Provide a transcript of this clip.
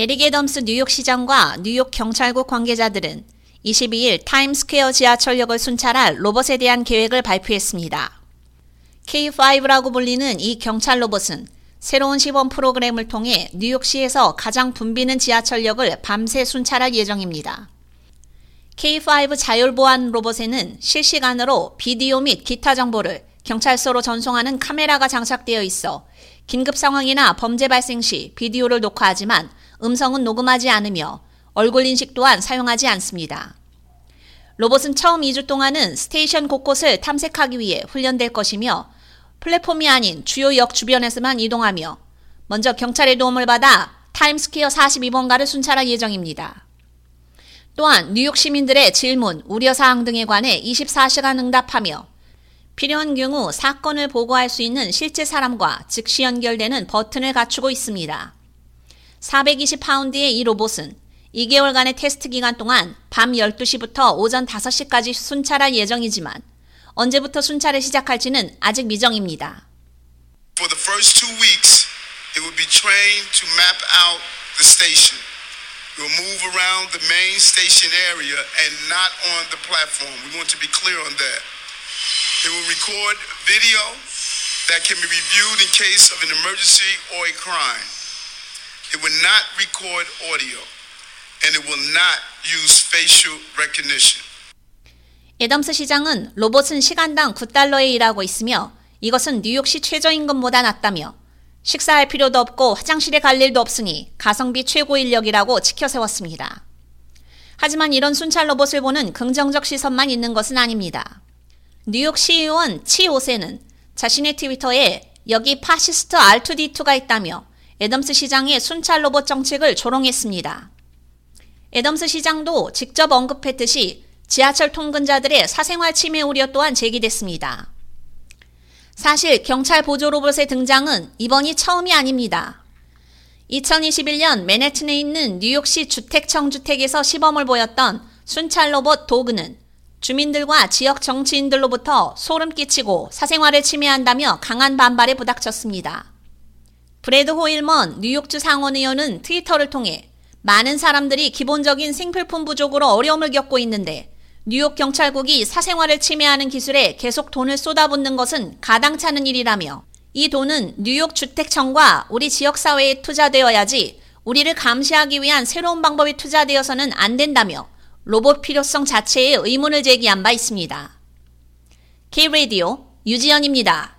에릭 애덤스 뉴욕시장과 뉴욕 경찰국 관계자들은 22일 타임스퀘어 지하철역을 순찰할 로봇에 대한 계획을 발표했습니다. K5라고 불리는 이 경찰 로봇은 새로운 시범 프로그램을 통해 뉴욕시에서 가장 붐비는 지하철역을 밤새 순찰할 예정입니다. K5 자율 보안 로봇에는 실시간으로 비디오 및 기타 정보를 경찰서로 전송하는 카메라가 장착되어 있어 긴급 상황이나 범죄 발생 시 비디오를 녹화하지만 음성은 녹음하지 않으며 얼굴 인식 또한 사용하지 않습니다. 로봇은 처음 2주 동안은 스테이션 곳곳을 탐색하기 위해 훈련될 것이며 플랫폼이 아닌 주요 역 주변에서만 이동하며 먼저 경찰의 도움을 받아 타임스퀘어 42번가를 순찰할 예정입니다. 또한 뉴욕 시민들의 질문, 우려사항 등에 관해 24시간 응답하며 필요한 경우 사건을 보고할 수 있는 실제 사람과 즉시 연결되는 버튼을 갖추고 있습니다. 420파운드의 이 로봇은 2개월간의 테스트 기간 동안 밤 12시부터 오전 5시까지 순찰할 예정이지만 언제부터 순찰을 시작할지는 아직 미정입니다. For the first two weeks, it will be trained to map out the station. It will move around the main station area and not on the platform. We want to be clear on that. It will record video that can be reviewed in case of an emergency or a crime. It will not record audio. and it will not use facial recognition. 애덤스 시장은 로봇은 시간당 9달러에 일하고 있으며 이것은 뉴욕시 최저임금보다 낫다며 식사할 필요도 없고 화장실에 갈 일도 없으니 가성비 최고 인력이라고 치켜세웠습니다. 하지만 이런 순찰 로봇을 보는 긍정적 시선만 있는 것은 아닙니다. 뉴욕 시의원 치오세는 자신의 트위터에 여기 파시스트 R2D2가 있다며 애덤스 시장의 순찰 로봇 정책을 조롱했습니다. 애덤스 시장도 직접 언급했듯이 지하철 통근자들의 사생활 침해 우려 또한 제기됐습니다. 사실 경찰 보조 로봇의 등장은 이번이 처음이 아닙니다. 2021년 맨해튼에 있는 뉴욕시 주택청 주택에서 시범을 보였던 순찰 로봇 도그는 주민들과 지역 정치인들로부터 소름 끼치고 사생활을 침해한다며 강한 반발에 부닥쳤습니다. 브래드 호일먼 뉴욕주 상원의원은 트위터를 통해 많은 사람들이 기본적인 생필품 부족으로 어려움을 겪고 있는데 뉴욕 경찰국이 사생활을 침해하는 기술에 계속 돈을 쏟아붓는 것은 가당찮은 일이라며 이 돈은 뉴욕 주택청과 우리 지역사회에 투자되어야지 우리를 감시하기 위한 새로운 방법이 투자되어서는 안 된다며 로봇 필요성 자체에 의문을 제기한 바 있습니다. K-Radio 유지연입니다.